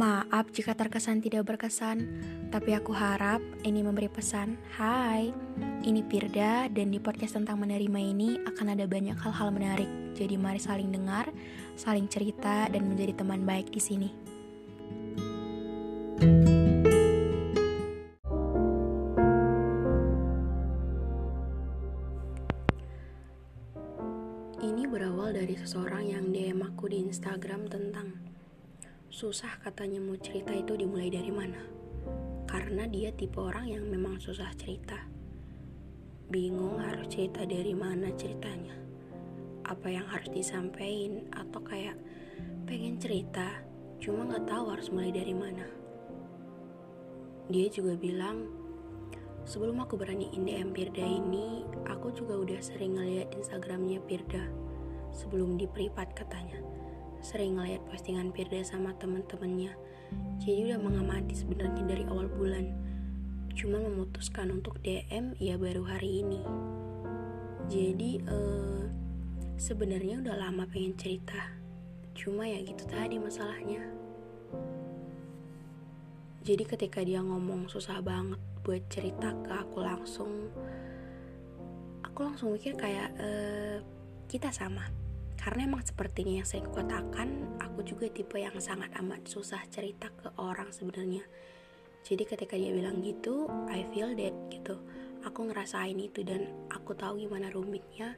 Maaf jika terkesan tidak berkesan, tapi aku harap ini memberi pesan. Hai, ini Pirda dan di podcast tentang menerima ini akan ada banyak hal-hal menarik. Jadi mari saling dengar, saling cerita dan menjadi teman baik di sini. Ini berawal dari seseorang yang DM aku di Instagram tentang susah katanya mau cerita itu dimulai dari mana. Karena dia tipe orang yang memang susah cerita. Bingung harus cerita dari mana ceritanya. Apa yang harus disampaikan atau kayak pengen cerita cuma nggak tahu harus mulai dari mana. Dia juga bilang, sebelum aku beraniin DM Pirda ini, aku juga udah sering ngeliat Instagramnya Pirda sebelum di privat katanya. Sering ngeliat postingan Pirda sama temen-temennya, jadi udah mengamati sebenarnya dari awal bulan. Cuma memutuskan untuk DM ya baru hari ini. Jadi eh, sebenarnya udah lama pengen cerita, cuma ya gitu tadi masalahnya. Jadi ketika dia ngomong susah banget buat cerita ke aku langsung, aku langsung mikir kayak eh, kita sama. Karena emang sepertinya yang sering katakan, aku juga tipe yang sangat amat susah cerita ke orang sebenarnya. Jadi ketika dia bilang gitu, I feel that gitu. Aku ngerasain itu dan aku tahu gimana rumitnya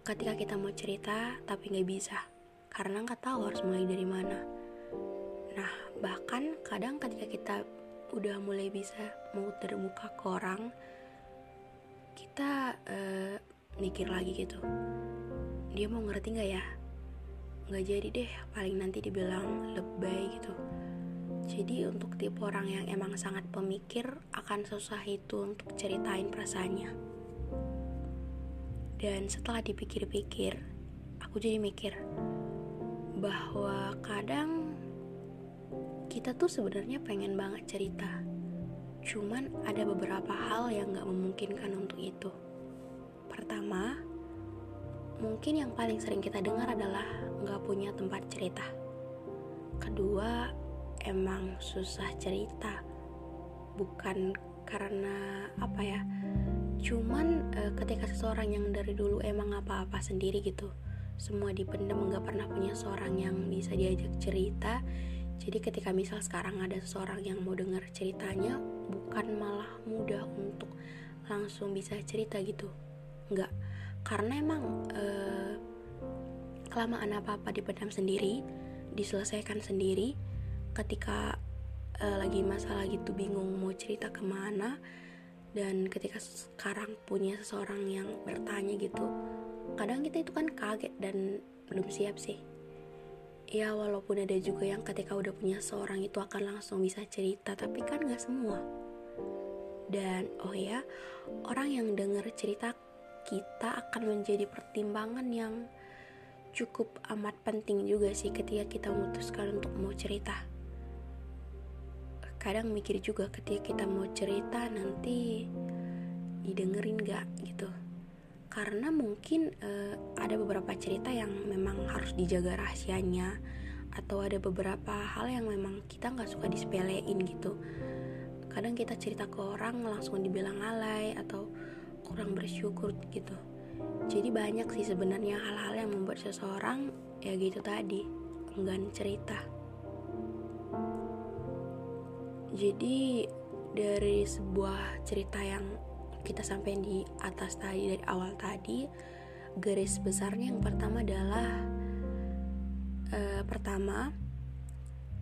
ketika kita mau cerita tapi nggak bisa karena nggak tahu harus mulai dari mana. Nah, bahkan kadang ketika kita udah mulai bisa mau terbuka ke orang, kita uh, mikir lagi gitu. Dia mau ngerti nggak ya? Nggak jadi deh, paling nanti dibilang lebay gitu. Jadi untuk tipe orang yang emang sangat pemikir akan susah itu untuk ceritain perasaannya. Dan setelah dipikir-pikir, aku jadi mikir bahwa kadang kita tuh sebenarnya pengen banget cerita. Cuman ada beberapa hal yang gak memungkinkan untuk itu. Pertama, mungkin yang paling sering kita dengar adalah gak punya tempat cerita. Kedua, emang susah cerita. Bukan karena apa ya, cuman e, ketika seseorang yang dari dulu emang apa-apa sendiri gitu, semua dipendam gak pernah punya seorang yang bisa diajak cerita, jadi ketika misal sekarang ada seseorang yang mau dengar ceritanya, bukan malah mudah untuk langsung bisa cerita gitu. Enggak. Karena emang eh, kelamaan apa-apa dipendam sendiri, diselesaikan sendiri. Ketika eh, lagi masalah gitu bingung mau cerita ke mana, dan ketika sekarang punya seseorang yang bertanya gitu, kadang kita itu kan kaget dan belum siap sih ya walaupun ada juga yang ketika udah punya seorang itu akan langsung bisa cerita tapi kan gak semua dan oh ya orang yang dengar cerita kita akan menjadi pertimbangan yang cukup amat penting juga sih ketika kita memutuskan untuk mau cerita. Kadang mikir juga ketika kita mau cerita nanti didengerin gak gitu. Karena mungkin uh, ada beberapa cerita yang memang harus dijaga rahasianya atau ada beberapa hal yang memang kita nggak suka disepelein gitu. Kadang kita cerita ke orang langsung dibilang alay atau kurang bersyukur gitu. Jadi banyak sih sebenarnya hal-hal yang membuat seseorang ya gitu tadi enggan cerita. Jadi dari sebuah cerita yang kita sampai di atas tadi dari awal tadi garis besarnya yang pertama adalah uh, pertama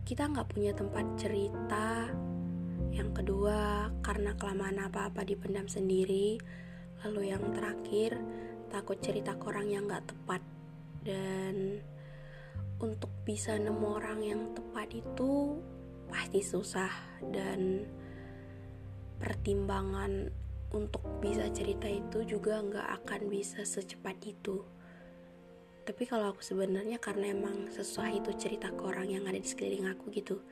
kita nggak punya tempat cerita. Yang kedua karena kelamaan apa-apa dipendam sendiri lalu yang terakhir takut cerita ke orang yang gak tepat. Dan untuk bisa nemu orang yang tepat itu pasti susah. Dan pertimbangan untuk bisa cerita itu juga nggak akan bisa secepat itu tapi kalau aku sebenarnya karena emang susah itu cerita ke orang yang ada di sekeliling aku gitu.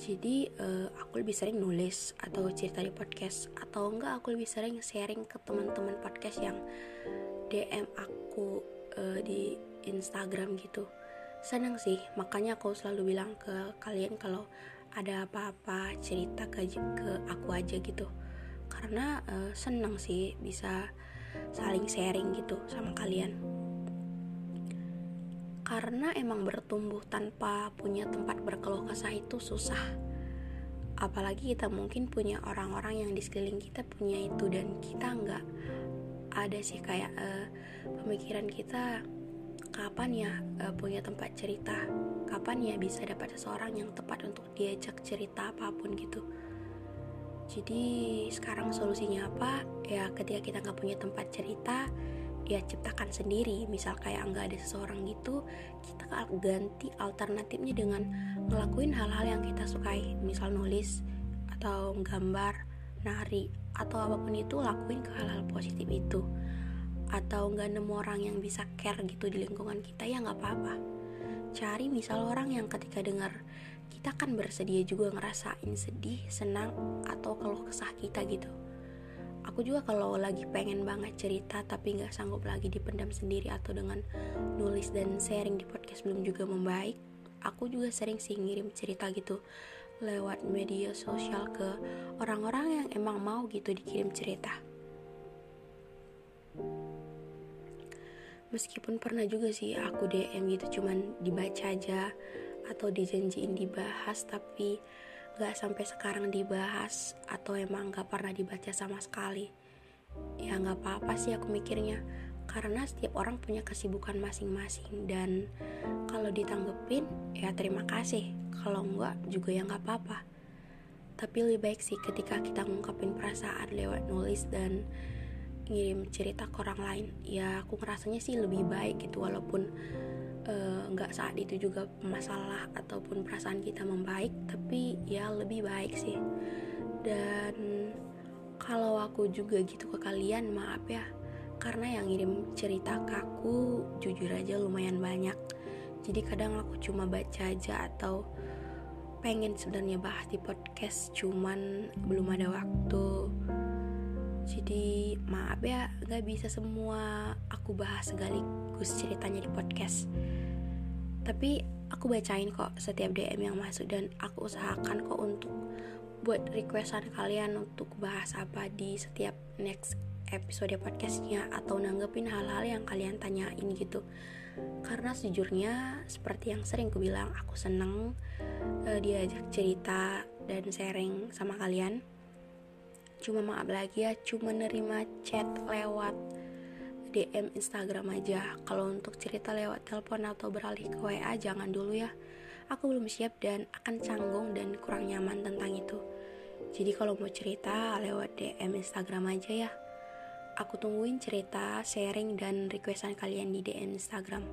Jadi uh, aku lebih sering nulis atau cerita di podcast. Atau enggak aku lebih sering sharing ke teman-teman podcast yang DM aku uh, di Instagram gitu. Senang sih makanya aku selalu bilang ke kalian kalau ada apa-apa cerita ke ke aku aja gitu. Karena uh, senang sih bisa saling sharing gitu sama kalian karena emang bertumbuh tanpa punya tempat berkeluh kesah itu susah. Apalagi kita mungkin punya orang-orang yang di sekeliling kita punya itu dan kita nggak ada sih kayak uh, pemikiran kita kapan ya uh, punya tempat cerita? Kapan ya bisa dapat seseorang yang tepat untuk diajak cerita apa pun gitu? Jadi sekarang solusinya apa? Ya ketika kita nggak punya tempat cerita, ya ciptakan sendiri. Misal kayak nggak ada seseorang gitu, kita ganti alternatifnya dengan ngelakuin hal-hal yang kita sukai. Misal nulis atau gambar, nari atau apa pun itu lakuin ke hal-hal positif itu. Atau nggak nemu orang yang bisa care gitu di lingkungan kita ya nggak apa-apa. Cari misal orang yang ketika dengar kita kan bersedia juga ngerasain sedih, senang, atau keluh kesah kita gitu. Aku juga kalau lagi pengen banget cerita tapi nggak sanggup lagi dipendam sendiri atau dengan nulis dan sharing di podcast belum juga membaik, aku juga sering sih ngirim cerita gitu lewat media sosial ke orang-orang yang emang mau gitu dikirim cerita. Meskipun pernah juga sih aku DM gitu cuman dibaca aja atau dijanjiin dibahas tapi gak sampai sekarang dibahas atau emang gak pernah dibaca sama sekali. Ya gak apa-apa sih aku mikirnya. Karena setiap orang punya kesibukan masing-masing dan kalau ditanggepin ya terima kasih. Kalau enggak juga ya gak apa-apa. Tapi lebih baik sih ketika kita ngungkapin perasaan lewat nulis dan ngirim cerita ke orang lain. Ya aku ngerasanya sih lebih baik gitu walaupun nggak uh, saat itu juga masalah ataupun perasaan kita membaik tapi ya lebih baik sih. Dan kalau aku juga gitu ke kalian maaf ya karena yang ngirim cerita ke aku jujur aja lumayan banyak. Jadi kadang aku cuma baca aja atau pengen sebenarnya bahas di podcast cuman belum ada waktu. Jadi maaf ya gak bisa semua aku bahas sekaligus ceritanya di podcast. Tapi aku bacain kok setiap DM yang masuk dan aku usahakan kok untuk buat requestan kalian untuk bahas apa di setiap next episode podcastnya atau nanggepin hal-hal yang kalian tanyain gitu. Karena sejujurnya seperti yang sering ku bilang aku seneng uh, diajak cerita dan sharing sama kalian. Cuma maaf lagi ya cuma nerima chat lewat DM Instagram aja. Kalau untuk cerita lewat telepon atau beralih ke WA jangan dulu ya. Aku belum siap dan akan canggung dan kurang nyaman tentang itu. Jadi kalau mau cerita lewat DM Instagram aja ya. Aku tungguin cerita, sharing, dan requestan kalian di DM Instagram.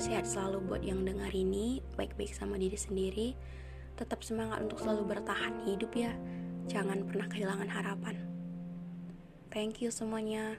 Sehat selalu buat yang dengar ini, baik-baik sama diri sendiri. Tetap semangat untuk selalu bertahan hidup ya. Jangan pernah kehilangan harapan. Thank you semuanya.